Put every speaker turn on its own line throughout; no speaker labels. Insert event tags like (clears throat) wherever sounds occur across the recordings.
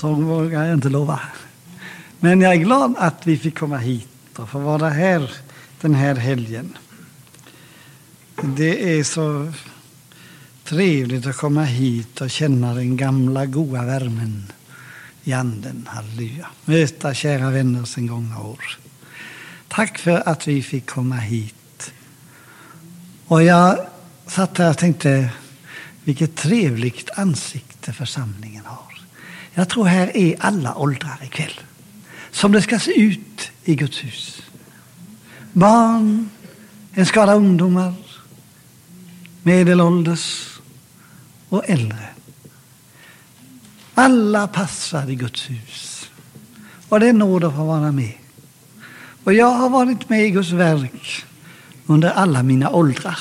Så vågar jag inte lova. Men jag är glad att vi fick komma hit och få vara här den här helgen. Det är så trevligt att komma hit och känna den gamla goda värmen i anden. Halleluja. Möta kära vänner sen gångna år. Tack för att vi fick komma hit. Och jag satt här och tänkte vilket trevligt ansikte församlingen har. Jag tror här är alla åldrar ikväll. Som det ska se ut i Guds hus. Barn, en skara ungdomar, medelålders och äldre. Alla passar i Guds hus. Och det är nåd att få vara med. Och jag har varit med i Guds verk under alla mina åldrar.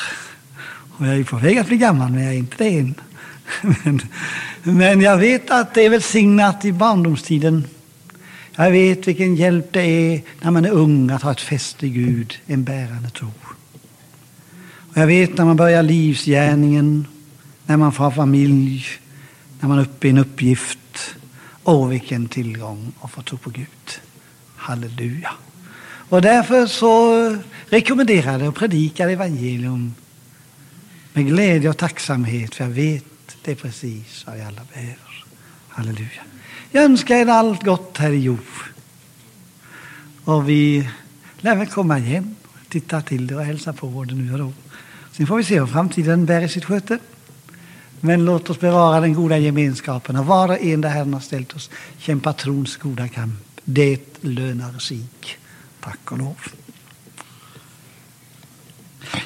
Och jag är på väg att bli gammal, men jag är inte det än. Men, men jag vet att det är välsignat i barndomstiden. Jag vet vilken hjälp det är när man är ung att ha ett fäste i Gud, en bärande tro. Och jag vet när man börjar livsgärningen, när man får familj, när man är uppe i en uppgift. Åh, vilken tillgång att få tro på Gud. Halleluja. Och därför så rekommenderar jag och predikar evangelium med glädje och tacksamhet, för jag vet det är precis vad vi alla behöver. Halleluja. Jag önskar er allt gott här i jord. Och vi lär väl komma igen, titta till det och hälsa på det nu och då. Sen får vi se hur framtiden bär i sitt sköte. Men låt oss bevara den goda gemenskapen och var och en där Herren har ställt oss kämpa trons goda kamp. Det lönar sig. Tack och lov.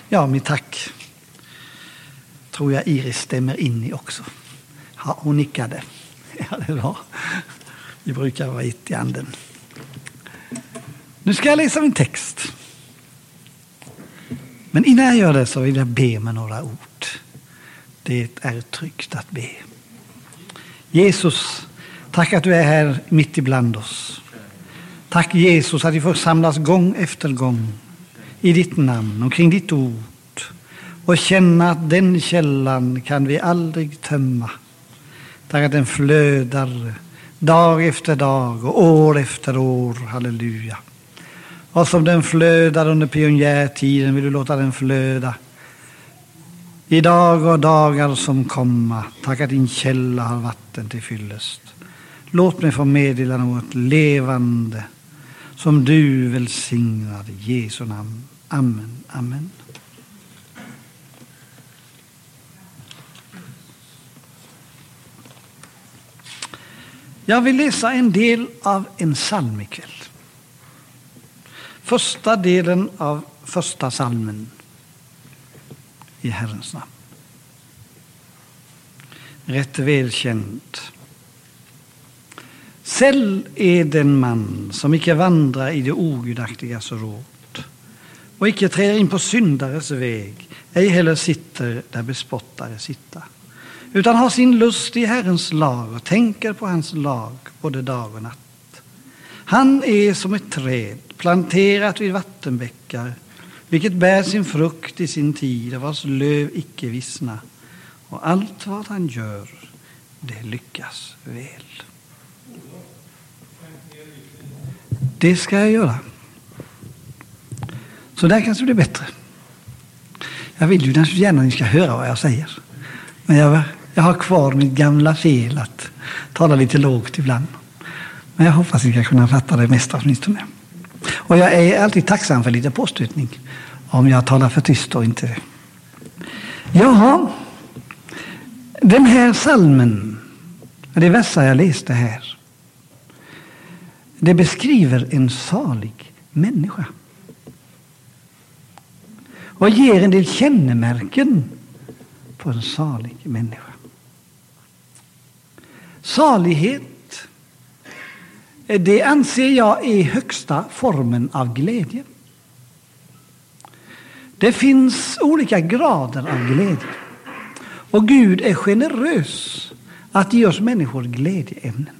Ja, mitt tack tror jag Iris stämmer in i också. Ja, hon nickade. (laughs) Ja, det är bra. Vi brukar vara ett i anden. Nu ska jag läsa min text. Men innan jag gör det så vill jag be med några ord. Det är tryggt att be. Jesus, tack att du är här mitt ibland oss. Tack Jesus att vi får samlas gång efter gång i ditt namn och kring ditt ord och känna att den källan kan vi aldrig tömma. Tack att den flödar dag efter dag och år efter år. Halleluja. Och som den flödar under pionjärtiden vill du låta den flöda i dag och dagar som komma. Tack att din källa har vatten till fyllest. Låt mig få meddela något levande som du välsignar. I Jesu namn. Amen. Amen. Jag vill läsa en del av en psalm ikväll. Första delen av första salmen i Herrens namn. Rätt välkänd. Säll är den man som icke vandrar i det ogudaktigas råd och icke träder in på syndares väg, ej heller sitter där bespottare sitta utan har sin lust i Herrens lag och tänker på hans lag både dag och natt. Han är som ett träd planterat vid vattenbäckar, vilket bär sin frukt i sin tid och vars löv icke vissna. Och allt vad han gör, det lyckas väl. Det ska jag göra. Så där kanske det blir bättre. Jag vill ju gärna att ni ska höra vad jag säger. Men jag jag har kvar mitt gamla fel att tala lite lågt ibland. Men jag hoppas att ni ska kunna fatta det mesta åtminstone. Och jag är alltid tacksam för lite påstötning om jag talar för tyst och inte. Jaha, den här salmen, det versa jag läste här, det beskriver en salig människa och ger en del kännemärken på en salig människa. Salighet, det anser jag är högsta formen av glädje. Det finns olika grader av glädje. Och Gud är generös att ge oss människor glädjeämnen.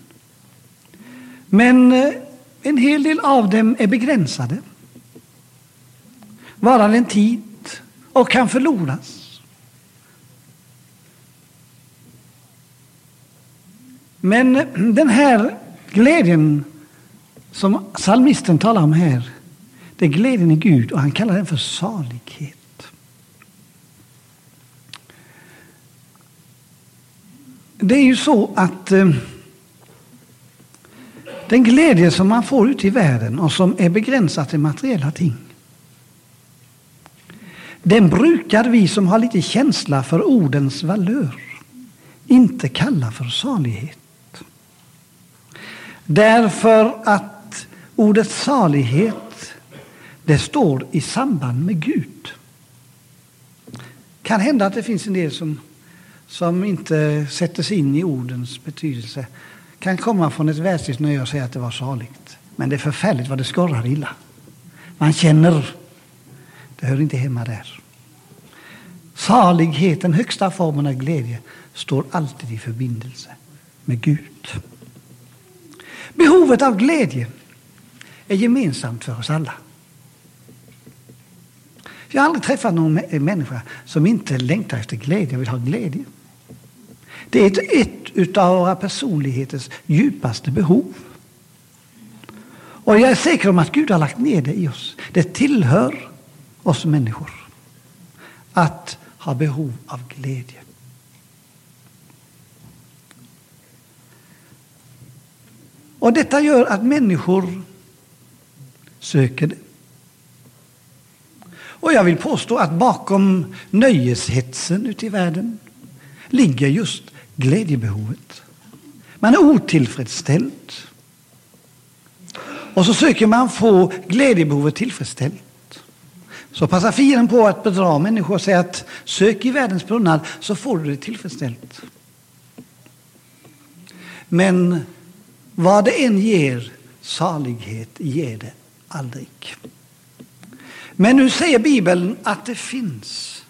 Men eh, en hel del av dem är begränsade, varar en tid och kan förloras. Men den här glädjen som psalmisten talar om här, det är glädjen i Gud och han kallar den för salighet. Det är ju så att eh, den glädje som man får ute i världen och som är begränsad till materiella ting den brukar vi som har lite känsla för ordens valör inte kalla för salighet. Därför att ordet salighet det står i samband med Gud. kan hända att det finns en del som, som inte sätter sig in i ordens betydelse. kan komma från ett världsligt nöje och säga att det var saligt. Men det är förfärligt vad det skorrar illa. Man känner, det hör inte hemma där. Salighet, den högsta formen av glädje, står alltid i förbindelse med Gud. Behovet av glädje är gemensamt för oss alla. Jag har aldrig träffat någon eh, människa som inte längtar efter glädje och vill ha glädje. Det är ett, ett av våra personligheters djupaste behov. Och jag är säker om att Gud har lagt ner det i oss. Det tillhör oss människor att ha behov av glädje. Och detta gör att människor söker det. Och jag vill påstå att bakom nöjeshetsen ute i världen ligger just glädjebehovet. Man är otillfredsställd. Och så söker man få glädjebehovet tillfredsställt. Så passar fienden på att bedra människor och säga att sök i världens brunnar så får du det tillfredsställt. Men vad det än ger, salighet ger det aldrig. Men nu säger Bibeln att det finns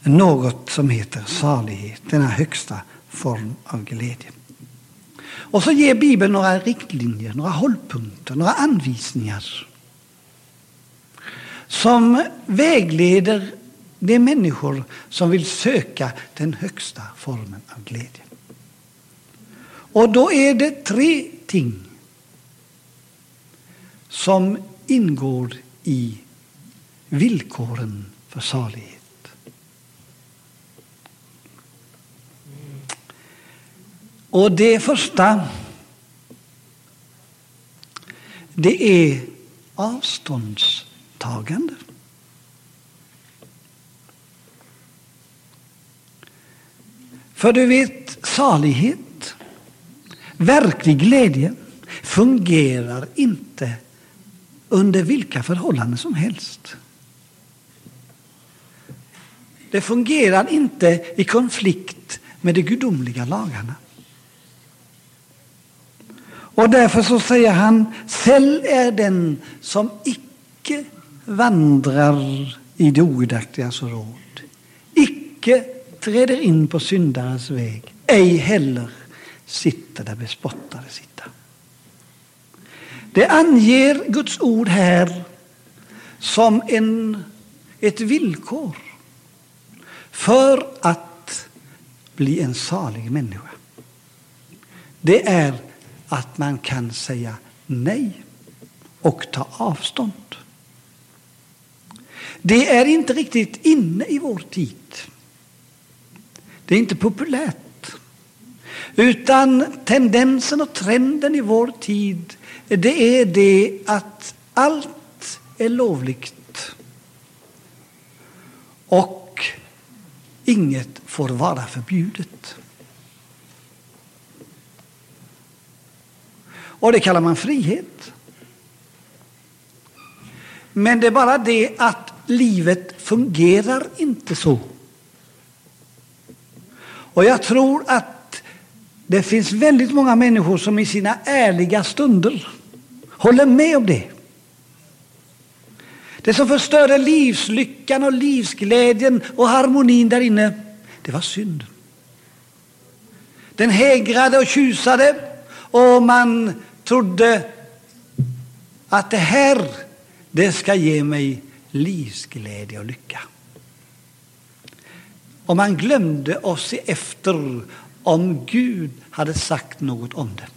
något som heter salighet, denna högsta form av glädje. Och så ger Bibeln några riktlinjer, några hållpunkter, några anvisningar som vägleder de människor som vill söka den högsta formen av glädje. Och då är det tre ting som ingår i villkoren för salighet. Och det första det är avståndstagande. För du vet, salighet Verklig glädje fungerar inte under vilka förhållanden som helst. Det fungerar inte i konflikt med de gudomliga lagarna. Och därför så säger han, säll är den som icke vandrar i det ogudaktigas råd, icke träder in på syndarens väg, ej heller sitter där bespottade sitta. Det anger Guds ord här som en, ett villkor för att bli en salig människa. Det är att man kan säga nej och ta avstånd. Det är inte riktigt inne i vår tid. Det är inte populärt utan tendensen och trenden i vår tid det är det att allt är lovligt och inget får vara förbjudet. Och det kallar man frihet. Men det är bara det att livet fungerar inte så. Och jag tror att det finns väldigt många människor som i sina ärliga stunder håller med om det. Det som förstörde livslyckan och livsglädjen och harmonin där inne, det var synden. Den hägrade och tjusade och man trodde att det här, det ska ge mig livsglädje och lycka. Och man glömde att se efter om Gud hade sagt något om det.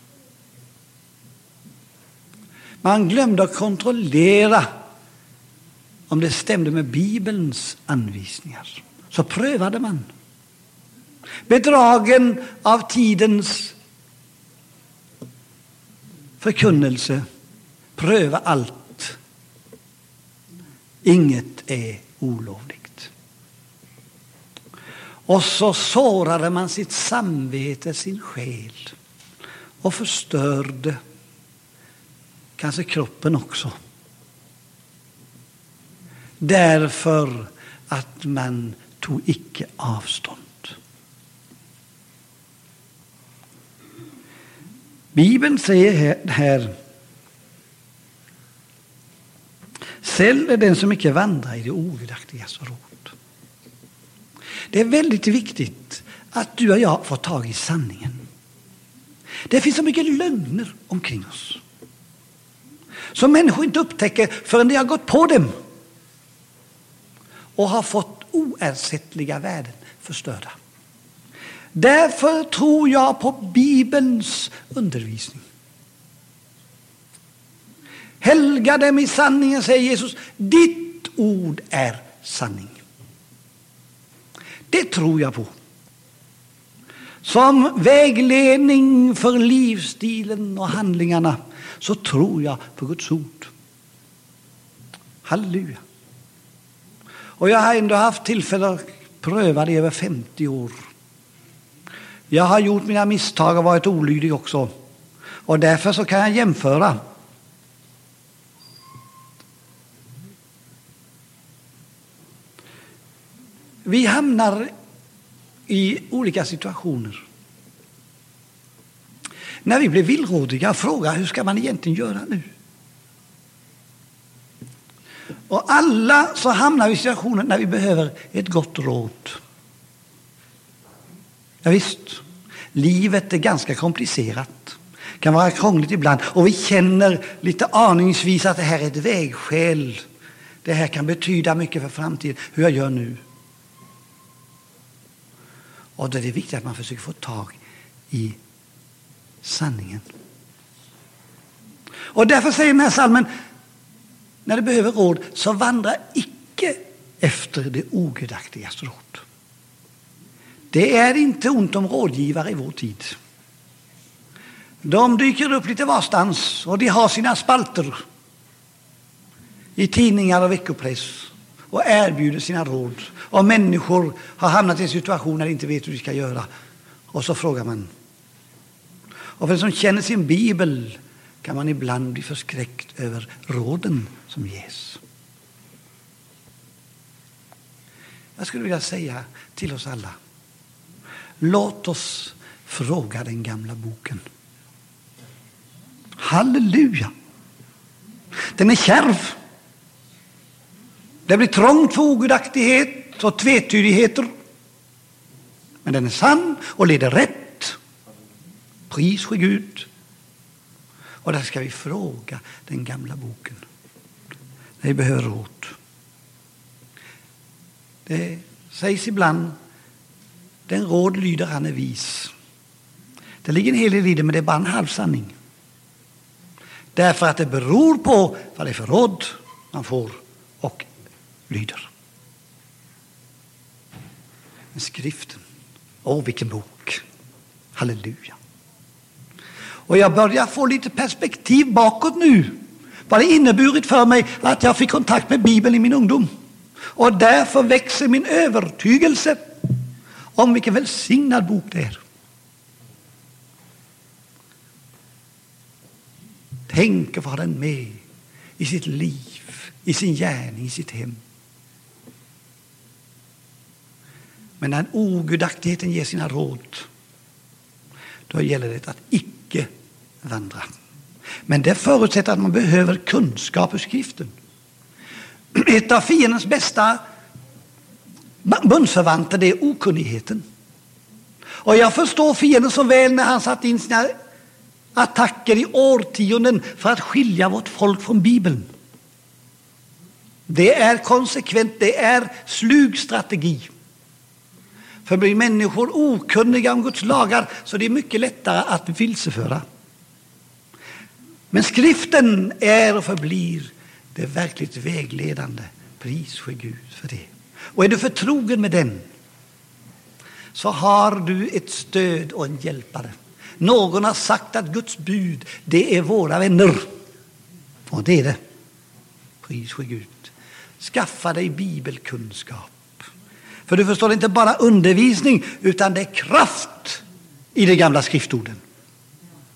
Man glömde att kontrollera om det stämde med Bibelns anvisningar. Så prövade man. Bedragen av tidens förkunnelse. Pröva allt. Inget är olovligt. Och så sårade man sitt samvete, sin själ och förstörde kanske kroppen också. Därför att man tog icke avstånd. Bibeln säger här Säll är den som icke vandrar i det ogudaktigas råd. Det är väldigt viktigt att du och jag får tag i sanningen. Det finns så mycket lögner omkring oss som människor inte upptäcker förrän de har gått på dem och har fått oersättliga värden förstörda. Därför tror jag på Bibelns undervisning. Helga dem i sanningen, säger Jesus. Ditt ord är sanning. Det tror jag på. Som vägledning för livsstilen och handlingarna så tror jag på Guds ord. Halleluja. Och jag har ändå haft tillfälle att pröva det i över 50 år. Jag har gjort mina misstag och varit olydig också. Och därför så kan jag jämföra. Vi hamnar i olika situationer. När vi blir villrådiga och frågar hur ska man egentligen göra nu? Och alla så hamnar vi i situationer när vi behöver ett gott råd. Ja, visst, livet är ganska komplicerat. kan vara krångligt ibland och vi känner lite aningsvis att det här är ett vägskäl. Det här kan betyda mycket för framtiden, hur jag gör nu. Och då är det viktigt att man försöker få tag i sanningen. Och därför säger den här salmen, när du behöver råd, så vandra icke efter det ogudaktigas råd. Det är inte ont om rådgivare i vår tid. De dyker upp lite varstans och de har sina spalter i tidningar och veckopress och erbjuder sina råd. Och människor har hamnat i en situation där de inte vet hur de ska göra. Och så frågar man. Och för den som känner sin bibel kan man ibland bli förskräckt över råden som ges. Jag skulle vilja säga till oss alla Låt oss fråga den gamla boken. Halleluja! Den är kärv. Det blir trångt för ogudaktighet och tvetydigheter. Men den är sann och leder rätt. Pris för Gud. Och där ska vi fråga den gamla boken. När vi behöver råd. Det sägs ibland den råd lyder han är vis. Det ligger en hel del i det, men det är bara en halv sanning. Därför att det beror på vad det är för råd man får och lyder. Men skriften, åh vilken bok! Halleluja! Och jag börjar få lite perspektiv bakåt nu. Vad det inneburit för mig att jag fick kontakt med Bibeln i min ungdom. Och därför växer min övertygelse om vilken välsignad bok det är. Tänk att ha den med i sitt liv, i sin gärning, i sitt hem. Men när ogudaktigheten ger sina råd, då gäller det att icke vandra. Men det förutsätter att man behöver kunskap ur skriften. (clears throat) Ett av fiendens bästa bundsförvanter, det är okunnigheten. Och jag förstår fienden så väl när han satt in sina attacker i årtionden för att skilja vårt folk från Bibeln. Det är konsekvent, det är slug strategi. För blir människor okunniga om Guds lagar så är det mycket lättare att vilseföra. Men skriften är och förblir det verkligt vägledande. Pris för Gud för det. Och är du förtrogen med den så har du ett stöd och en hjälpare. Någon har sagt att Guds bud, det är våra vänner. Och det är det. Pris för Gud. Skaffa dig bibelkunskap. För du förstår det inte bara undervisning, utan det är kraft i de gamla skriftorden.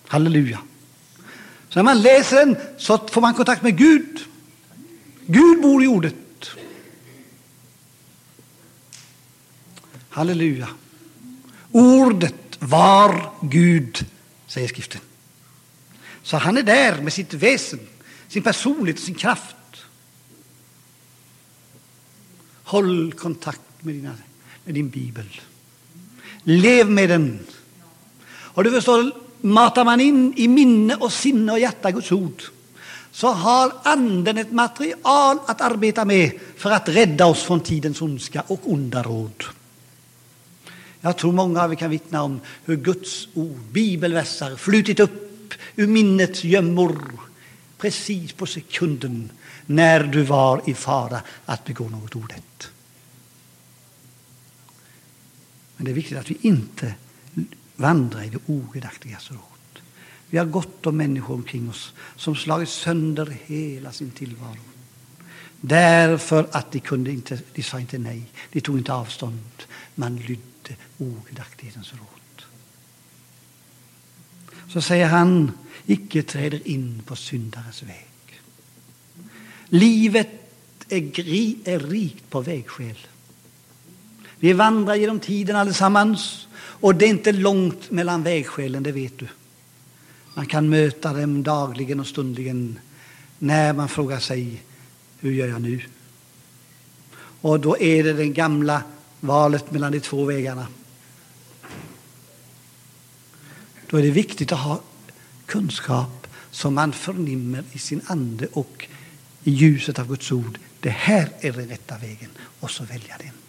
Halleluja. Så när man läser den så får man kontakt med Gud. Gud bor i ordet. Halleluja. Ordet var Gud, säger skriften. Så han är där med sitt väsen, sin personlighet och sin kraft. Håll kontakt med, dina, med din bibel. Lev med den. Och du förstår, matar man in i minne och sinne och hjärta Guds ord så har Anden ett material att arbeta med för att rädda oss från tidens ondska och onda råd. Jag tror många av er kan vittna om hur Guds ord, bibelvässar, flutit upp ur minnets gömmor precis på sekunden när du var i fara att begå något orätt. Men det är viktigt att vi inte vandrar i det ogudaktigas råd. Vi har gott om människor omkring oss som slagit sönder hela sin tillvaro. Därför att de, kunde inte, de sa inte nej, de tog inte avstånd. Man lydde ogudaktighetens råd. Så säger han, icke träder in på syndares väg. Livet är, är rikt på vägskäl. Vi vandrar genom tiden allesammans och det är inte långt mellan vägskälen, det vet du. Man kan möta dem dagligen och stundligen när man frågar sig hur gör jag nu? Och då är det det gamla valet mellan de två vägarna. Då är det viktigt att ha kunskap som man förnimmer i sin ande och i ljuset av Guds ord. Det här är den rätta vägen och så välja den.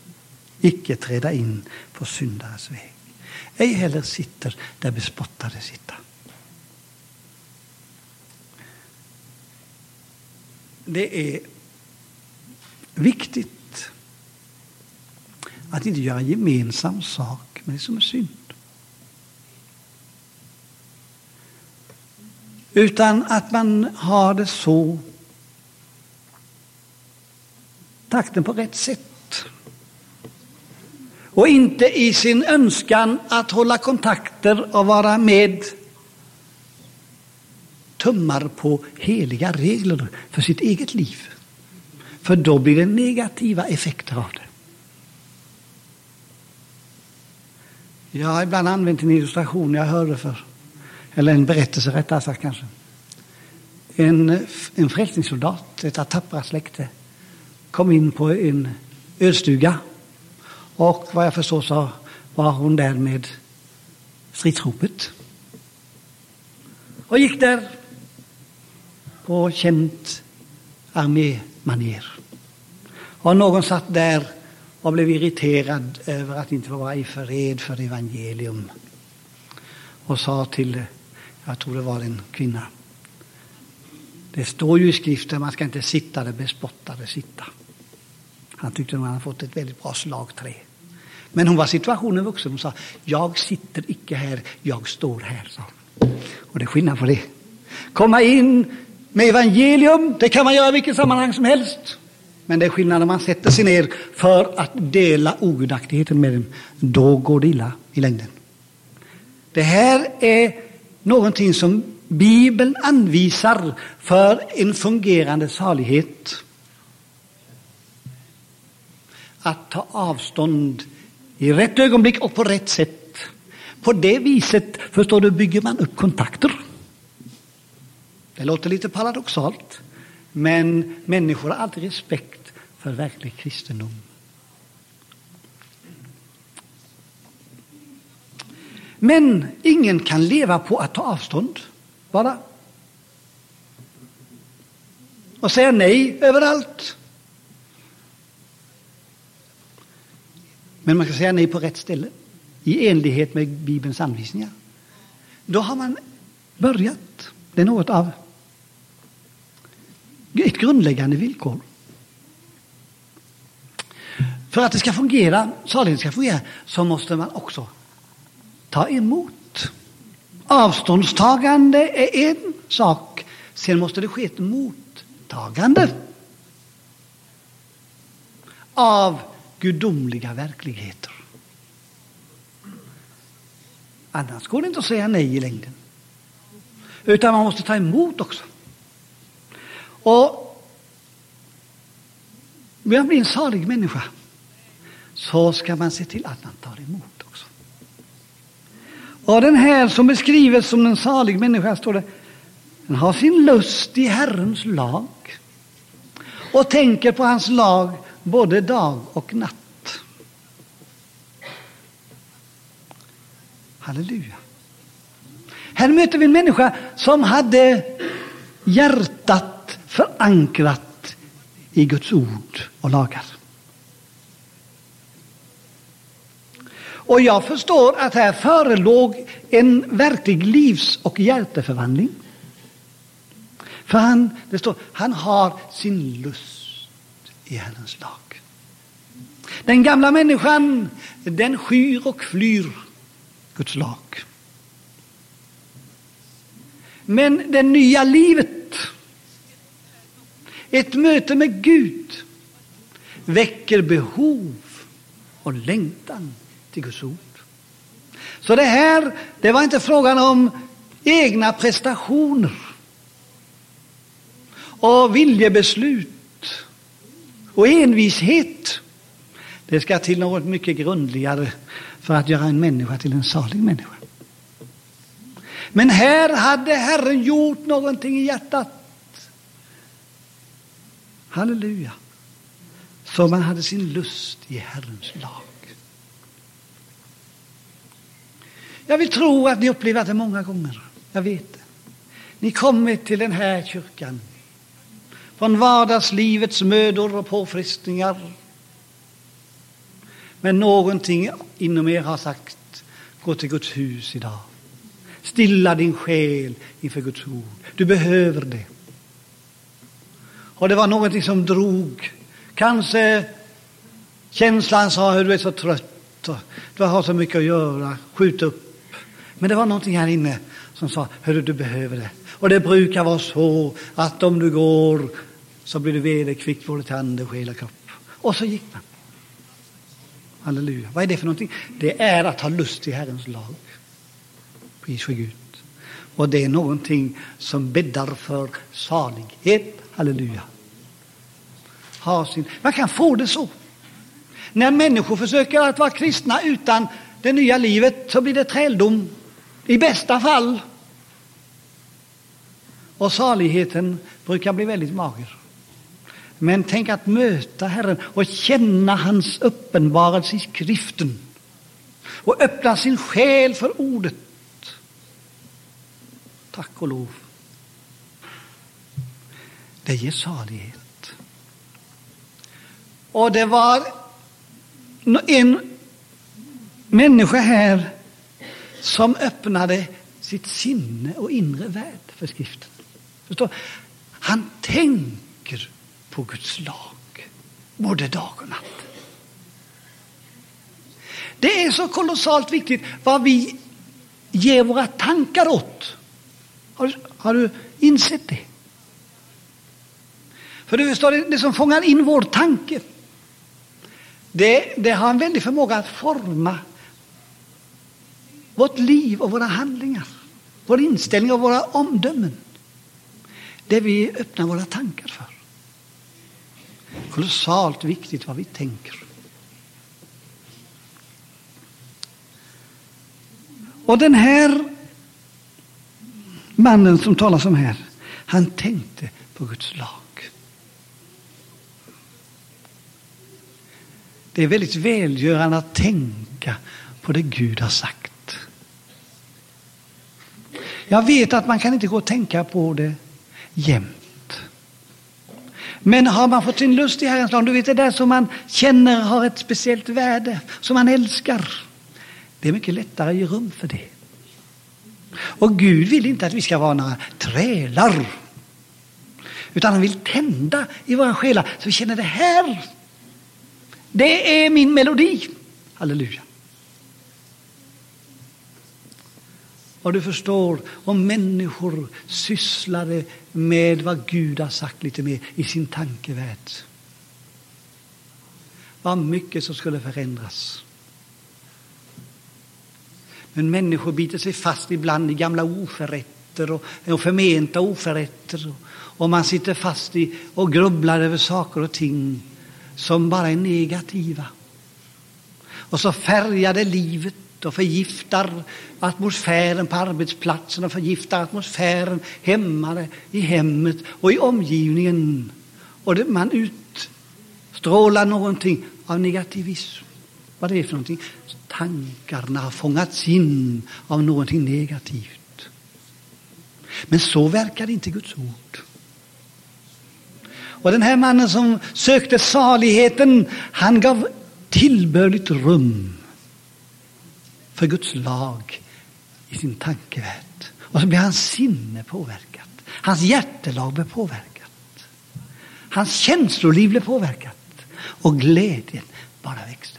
Icke träda in på syndares väg. Ej heller sitter där bespottade sitta. Det är viktigt att inte göra gemensam sak med det som är synd. Utan att man har det så takten på rätt sätt. Och inte i sin önskan att hålla kontakter och vara med tummar på heliga regler för sitt eget liv. För då blir det negativa effekter av det. Jag har ibland använt en illustration jag hörde för, eller en berättelse rättare sagt kanske. En, en frälsningssoldat, ett tappra släkte, kom in på en ölstuga och vad jag förstår så var hon där med stridsropet. Och gick där på känt armémanér. Och någon satt där och blev irriterad över att inte få vara i fred för evangelium. Och sa till, jag tror det var en kvinna, det står ju i skriften man ska inte sitta där bespottade sitta. Han tyckte nog han hade fått ett väldigt bra slagträ. Men hon var situationen vuxen. Hon sa, jag sitter icke här, jag står här. Sa Och det är skillnad på det. Komma in med evangelium, det kan man göra i vilket sammanhang som helst. Men det är skillnad när man sätter sig ner för att dela ogudaktigheten med dem. Då går det illa i längden. Det här är någonting som Bibeln anvisar för en fungerande salighet. Att ta avstånd i rätt ögonblick och på rätt sätt. På det viset, förstår du, bygger man upp kontakter. Det låter lite paradoxalt, men människor har alltid respekt för verklig kristendom. Men ingen kan leva på att ta avstånd bara. Och säga nej överallt. Men man ska säga nej på rätt ställe, i enlighet med Bibelns anvisningar. Då har man börjat. Det är något av ett grundläggande villkor. För att det ska fungera, saligheten ska fungera, så måste man också ta emot. Avståndstagande är en sak, sen måste det ske ett mottagande av gudomliga verkligheter. Annars går det inte att säga nej i längden. Utan man måste ta emot också. Och vill man blir en salig människa så ska man se till att man tar emot också. Och den här som beskrivs som en salig människa står det, den har sin lust i Herrens lag och tänker på hans lag både dag och natt. Halleluja. Här möter vi en människa som hade hjärtat förankrat i Guds ord och lagar. Och jag förstår att här förelåg en verklig livs och hjärteförvandling. För han, det står, han har sin lust i Herrens lag. Den gamla människan, den skyr och flyr Guds lag. Men det nya livet, ett möte med Gud, väcker behov och längtan till Guds ord. Så det här, det var inte frågan om egna prestationer och viljebeslut och envishet. Det ska till något mycket grundligare för att göra en människa till en salig människa. Men här hade Herren gjort någonting i hjärtat. Halleluja. Så man hade sin lust i Herrens lag. Jag vill tro att ni upplevt det många gånger. Jag vet det. Ni kommer till den här kyrkan från vardagslivets mödor och påfrestningar. Men någonting inom er har sagt, gå till Guds hus idag. Stilla din själ inför Guds ord. Du behöver det. Och det var någonting som drog. Kanske känslan sa, hur du är så trött och du har så mycket att göra, skjut upp. Men det var någonting här inne som sa, hörru du behöver det. Och det brukar vara så att om du går så blir du vederkvickt både till ande, själ och kropp. Och så gick man. Halleluja. Vad är det för någonting? Det är att ha lust i Herrens lag. Pris för Gud. Och det är någonting som bäddar för salighet. Halleluja. Ha sin... Man kan få det så. När människor försöker att vara kristna utan det nya livet så blir det träldom. I bästa fall. Och saligheten brukar bli väldigt mager. Men tänk att möta Herren och känna hans uppenbarelse i skriften och öppna sin själ för ordet. Tack och lov. Det ger salighet. Och det var en människa här som öppnade sitt sinne och inre värld för skriften. Förstår? Han tänker på Guds lag, både dag och natt. Det är så kolossalt viktigt vad vi ger våra tankar åt. Har, har du insett det? För du förstår, det som fångar in vår tanke, det, det har en väldig förmåga att forma vårt liv och våra handlingar, vår inställning och våra omdömen. Det vi öppnar våra tankar för. Kolossalt viktigt vad vi tänker. Och den här mannen som talas om här, han tänkte på Guds lag. Det är väldigt välgörande att tänka på det Gud har sagt. Jag vet att man kan inte gå och tänka på det jämt. Men har man fått sin lust i Herrens lag, du vet det där som man känner har ett speciellt värde, som man älskar. Det är mycket lättare att ge rum för det. Och Gud vill inte att vi ska vara några trälar. Utan han vill tända i våra själar så vi känner det här. Det är min melodi. Halleluja. Och du förstår, om människor sysslade med vad Gud har sagt lite mer i sin tankevärld. Vad mycket som skulle förändras. Men människor biter sig fast ibland i gamla oförrätter och, och förmenta oförrätter. Och man sitter fast i och grubblar över saker och ting som bara är negativa. Och så färgar det livet och förgiftar atmosfären på arbetsplatsen och förgiftar atmosfären hemma i hemmet och i omgivningen. Och det, man utstrålar någonting av negativism. Vad det är för någonting? Tankarna har fångats in av någonting negativt. Men så verkar inte Guds ord. Och den här mannen som sökte saligheten, han gav tillbörligt rum för Guds lag i sin tankevärld. Och så blir hans sinne påverkat. Hans hjärtelag blir påverkat. Hans känsloliv blir påverkat. Och glädjen bara växte.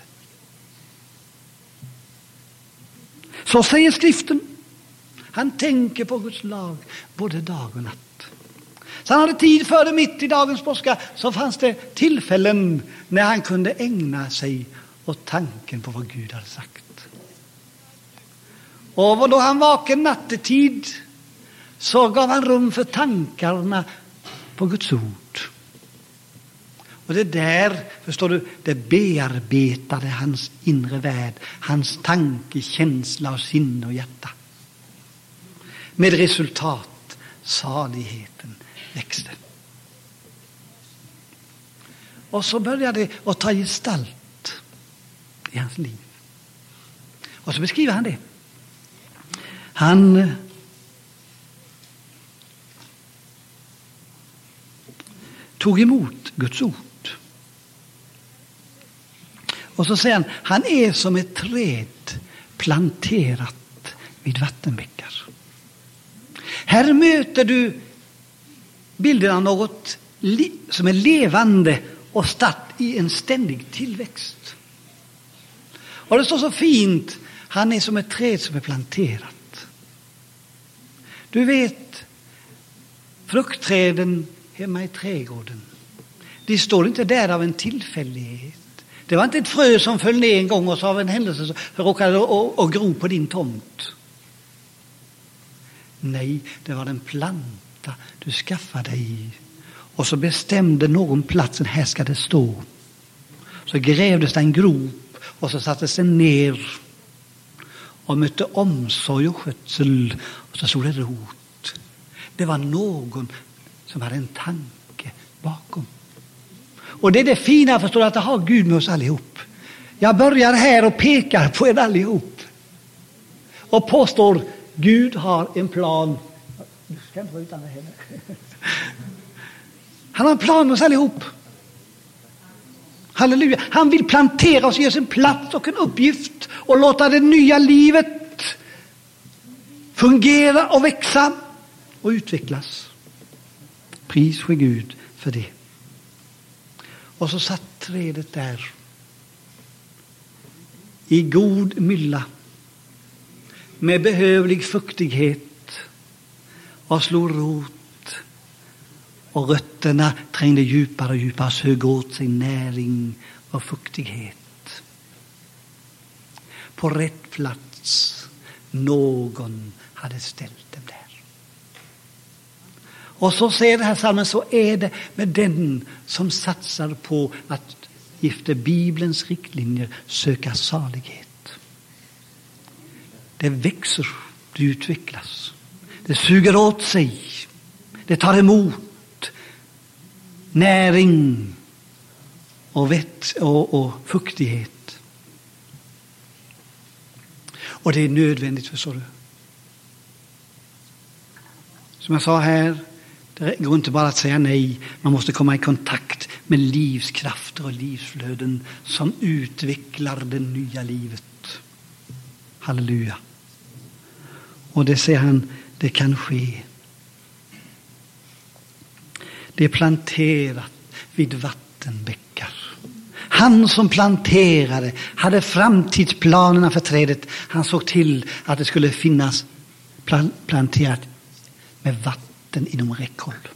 Så säger skriften. Han tänker på Guds lag både dag och natt. Så han hade tid för det mitt i dagens påska. Så fanns det tillfällen när han kunde ägna sig åt tanken på vad Gud hade sagt. Och då han vaken nattetid så gav han rum för tankarna på Guds ord. Och det där, förstår du, det bearbetade hans inre värld, hans tanke, känsla och sinne och hjärta. Med resultat, saligheten växte. Och så började det att ta gestalt i hans liv. Och så beskriver han det. Han tog emot Guds ord. Och så säger han, han är som ett träd planterat vid vattenbäckar. Här möter du bilden av något som är levande och statt i en ständig tillväxt. Och det står så fint, han är som ett träd som är planterat. Du vet, fruktträden hemma i trädgården, de står inte där av en tillfällighet. Det var inte ett frö som föll ner en gång och så av en händelse råkade och, och gro på din tomt. Nej, det var en planta du skaffade dig och så bestämde någon platsen, här ska det stå. Så grävdes det en grop och så sattes den ner och mötte omsorg och skötsel och så stod det rot. Det var någon som hade en tanke bakom. Och det är det fina, förstår du, att det har Gud med oss allihop. Jag börjar här och pekar på er allihop. Och påstår Gud har en plan. Du ska inte vara utan det heller. (laughs) Han har en plan med oss allihop. Halleluja. Han vill plantera oss, ge oss en plats och en uppgift och låta det nya livet fungera och växa och utvecklas. Pris ske Gud för det. Och så satt trädet där i god mylla med behövlig fuktighet och slog rot och rötterna trängde djupare och djupare, och sög åt sig näring och fuktighet. På rätt plats. Någon hade ställt dem där. Och så säger den här salmen, så är det med den som satsar på att efter Bibelns riktlinjer söka salighet. Det växer, det utvecklas. Det suger åt sig. Det tar emot näring och vett och, och fuktighet. Och det är nödvändigt, förstår du. Som jag sa här, Det går inte bara att säga nej, man måste komma i kontakt med livskrafter och livsflöden som utvecklar det nya livet. Halleluja. Och det säger han, det kan ske. Det är planterat vid vattenbäckar. Han som planterade hade framtidsplanerna för trädet. Han såg till att det skulle finnas planterat med vatten inom räckhåll.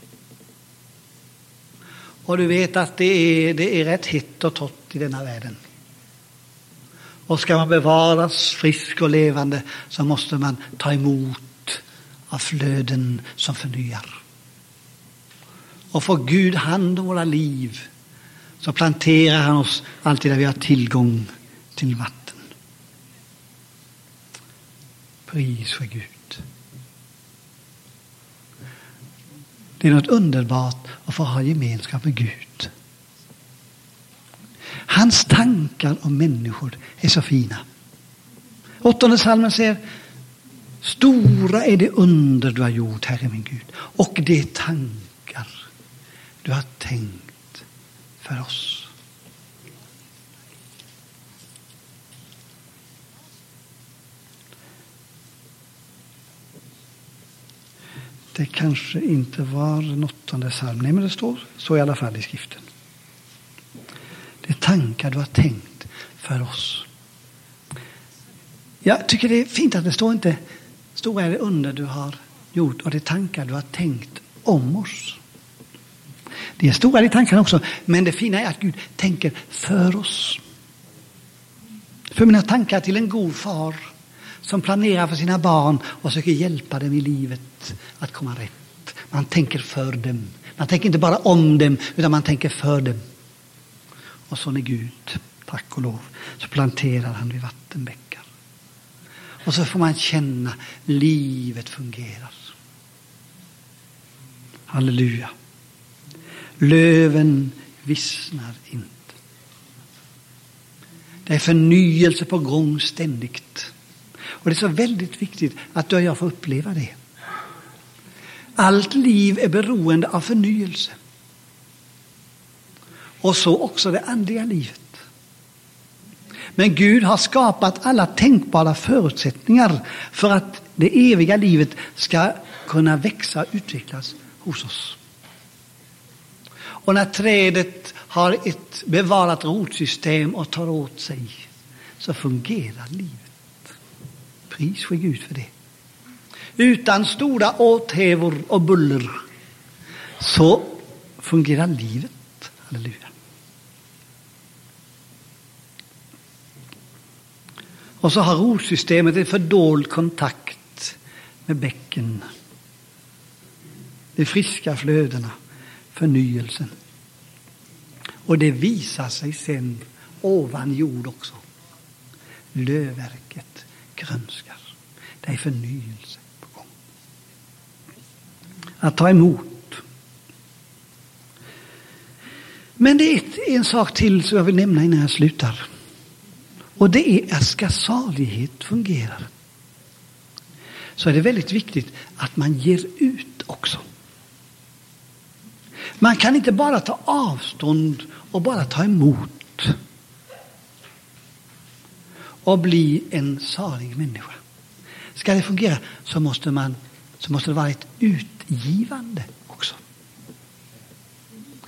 Och du vet att det är, det är rätt hett och torrt i denna världen. Och ska man bevaras frisk och levande så måste man ta emot av flöden som förnyar. Och får Gud hand om våra liv så planterar han oss alltid där vi har tillgång till vatten. Pris för Gud. Det är något underbart att få ha gemenskap med Gud. Hans tankar om människor är så fina. Åttonde salmen säger Stora är det under du har gjort, Herre min Gud, och det tankar du har tänkt för oss. Det kanske inte var den åttonde psalmen, nej men det står så i alla fall i skriften. Det är tankar du har tänkt för oss. Jag tycker det är fint att det står inte stora är det under du har gjort och det tankar du har tänkt om oss. Det är stora i tankarna också, men det fina är att Gud tänker för oss. För mina tankar till en god far som planerar för sina barn och försöker hjälpa dem i livet att komma rätt. Man tänker för dem. Man tänker inte bara om dem, utan man tänker för dem. Och så är Gud, tack och lov, så planterar han vid vattenbäckar. Och så får man känna livet fungerar. Halleluja. Löven vissnar inte. Det är förnyelse på gång ständigt. Och det är så väldigt viktigt att du och jag får uppleva det. Allt liv är beroende av förnyelse. Och så också det andliga livet. Men Gud har skapat alla tänkbara förutsättningar för att det eviga livet ska kunna växa och utvecklas hos oss. Och när trädet har ett bevarat rotsystem och tar åt sig så fungerar livet. Pris för Gud för det. Utan stora åthävor och buller så fungerar livet. Halleluja. Och så har rotsystemet en fördold kontakt med bäcken. De friska flödena, förnyelsen. Och det visar sig sen ovan jord också. Lövverket grönskar. Det är förnyelse på gång. Att ta emot. Men det är en sak till som jag vill nämna innan jag slutar. Och det är att ska salighet fungera så är det väldigt viktigt att man ger ut också. Man kan inte bara ta avstånd och bara ta emot och bli en salig människa. Ska det fungera så måste, man, så måste det vara ett utgivande också.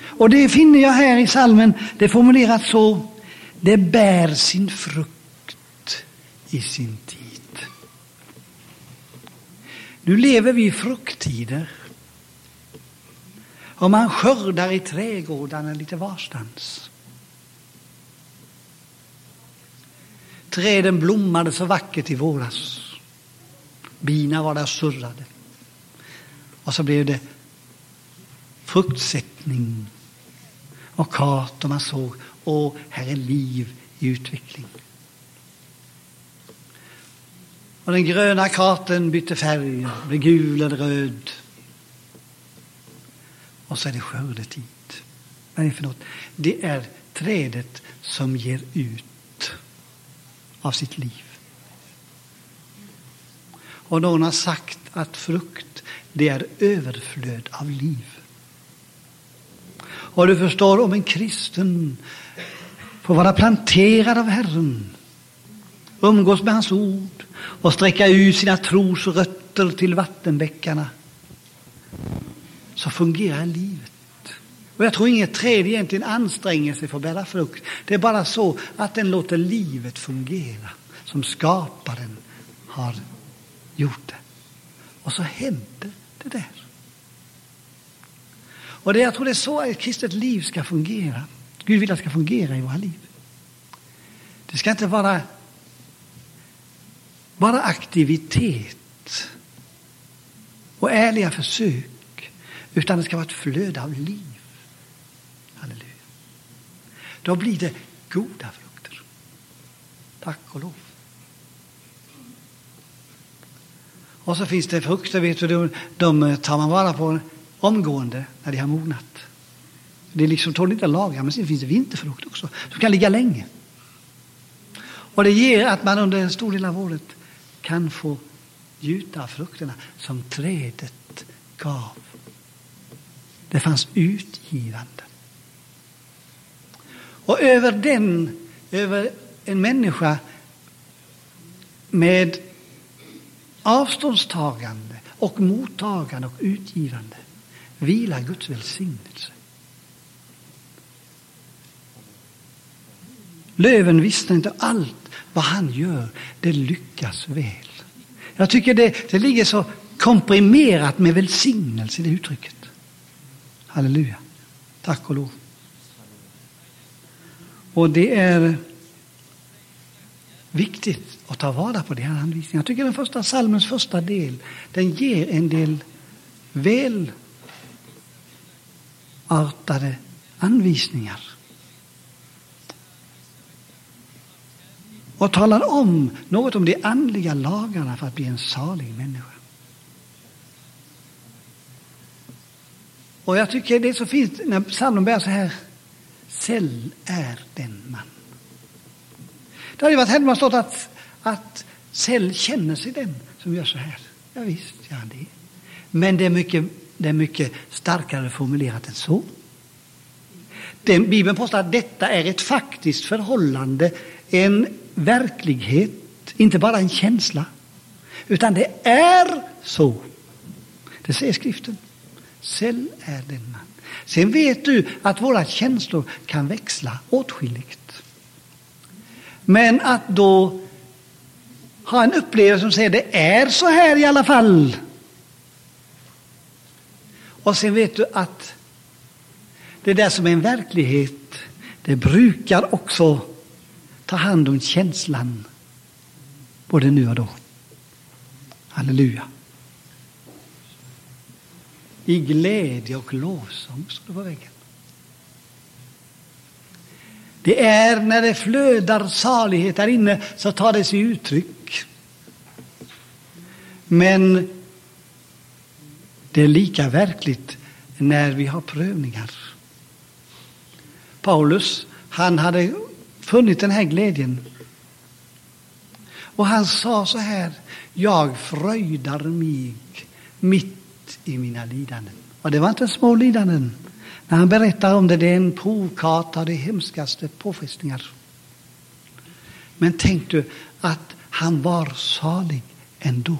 Och det finner jag här i salmen, det är formulerat så det bär sin frukt i sin tid. Nu lever vi i frukttider. Och man skördar i trädgårdarna lite varstans. Träden blommade så vackert i våras. Bina var där och surrade. Och så blev det fruktsättning och kartor. och man såg och här är liv i utveckling. Och den gröna karten bytte färg, blev gul eller röd. Och så är det skördetid. Vad är det för något? Det är trädet som ger ut av sitt liv. Och någon har sagt att frukt det är överflöd av liv. Och du förstår, om en kristen får vara planterad av Herren, umgås med hans ord och sträcka ut sina trosrötter till vattenbäckarna, så fungerar livet. Och jag tror inget träd egentligen anstränger sig för att bära frukt. Det är bara så att den låter livet fungera som skaparen har gjort det. Och så händer det där. Och det, jag tror det är så ett kristet liv ska fungera. Gud vill att det ska fungera i våra liv. Det ska inte vara bara aktivitet och ärliga försök, utan det ska vara ett flöde av liv. Då blir det goda frukter. Tack och lov. Och så finns det frukter, vet du, de, de tar man vara på omgående när de har mognat. Det liksom tål inte att lagra, men sen finns det vinterfrukt också som kan ligga länge. Och det ger att man under en stor del av året kan få gjuta frukterna som trädet gav. Det fanns utgivande. Och över den, över en människa med avståndstagande och mottagande och utgivande vilar Guds välsignelse. Löven visste inte allt vad han gör, det lyckas väl. Jag tycker det, det ligger så komprimerat med välsignelse i det uttrycket. Halleluja. Tack och lov. Och det är viktigt att ta vara på de här anvisningarna. Jag tycker den första salmens första del, den ger en del välartade anvisningar. Och talar om något om de andliga lagarna för att bli en salig människa. Och jag tycker det är så fint när psalmen börjar så här. Säll är den man. Det hade varit hemma stått att, att Säll känner sig den som gör så här. Ja, visst gör han det. Men det är mycket, det är mycket starkare formulerat än så. Den, Bibeln påstår att detta är ett faktiskt förhållande, en verklighet, inte bara en känsla. Utan det är så. Det säger skriften. Säll är den man. Sen vet du att våra känslor kan växla åtskilligt. Men att då ha en upplevelse som säger det är så här i alla fall. Och sen vet du att det där som är en verklighet, det brukar också ta hand om känslan både nu och då. Halleluja. I glädje och lovsång, står det på väggen. Det är när det flödar salighet där inne så tar det sig uttryck. Men det är lika verkligt när vi har prövningar. Paulus, han hade funnit den här glädjen. Och han sa så här, jag fröjdar mig mitt i mina lidanden. Och det var inte små lidanden. När han berättar om det, det är en provkarta av de hemskaste påfrestningar. Men tänk du att han var salig ändå.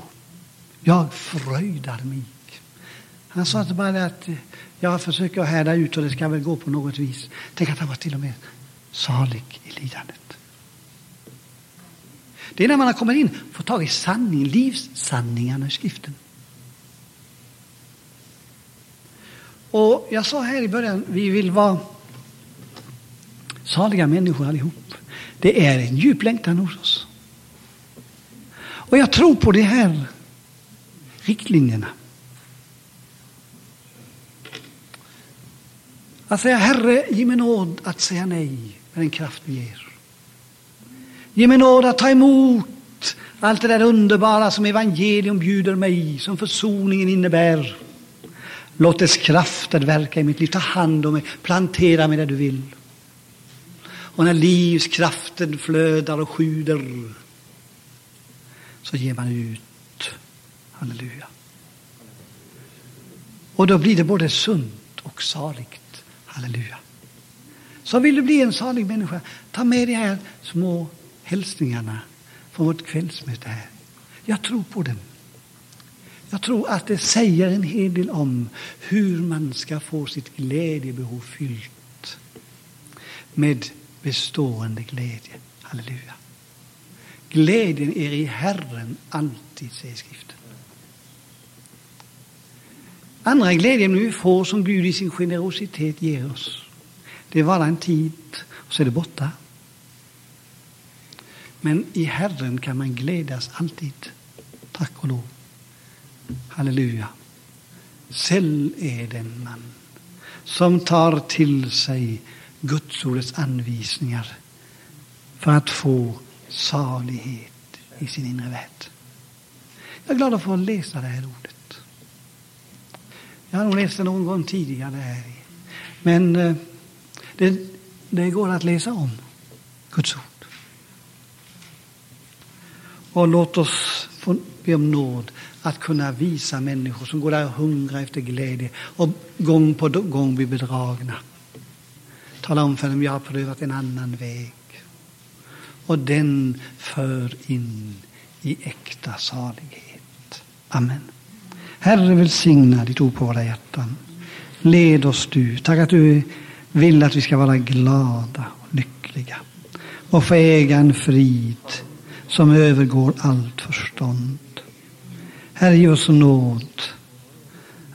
Jag fröjdar mig. Han sa inte bara att jag försöker härda ut och det ska väl gå på något vis. Tänk att han var till och med salig i lidandet. Det är när man har kommit in och fått tag i sanning, livssanningarna i skriften. Och jag sa här i början, vi vill vara saliga människor allihop. Det är en djup längtan hos oss. Och jag tror på de här riktlinjerna. Att säga Herre, ge mig nåd att säga nej med den kraft du ger. Ge mig nåd att ta emot allt det där underbara som evangelium bjuder mig, som försoningen innebär. Låt dess krafter verka i mitt liv. Ta hand om mig, plantera mig där du vill. Och när livskraften flödar och sjuder så ger man ut. Halleluja. Och då blir det både sunt och saligt. Halleluja. Så vill du bli en salig människa, ta med de här små hälsningarna från vårt kvällsmöte här. Jag tror på dem. Jag tror att det säger en hel del om hur man ska få sitt glädjebehov fyllt med bestående glädje. Halleluja. Glädjen är i Herren alltid, säger skriften. Andra glädjen vi får som Gud i sin generositet ger oss. Det varar en tid och så är det borta. Men i Herren kan man glädjas alltid. Tack och lov. Halleluja. Säll är den man som tar till sig Gudsordets anvisningar för att få salighet i sin inre värld. Jag är glad att få läsa det här ordet. Jag har nog läst det någon gång tidigare här. Men eh, det, det går att läsa om Guds ord. Och låt oss få be om nåd att kunna visa människor som går där och hungrar efter glädje och gång på gång blir bedragna. Tala om för dem, jag har prövat en annan väg. Och den för in i äkta salighet. Amen. Herre, välsigna ditt ord på våra hjärtan. Led oss du. Tack att du vill att vi ska vara glada och lyckliga och få äga en frid som övergår allt förstånd. Herre, ge oss nåd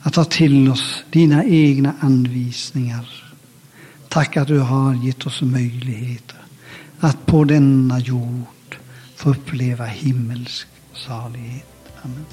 att ta till oss dina egna anvisningar. Tack att du har gett oss möjligheter att på denna jord få uppleva himmelsk salighet. Amen.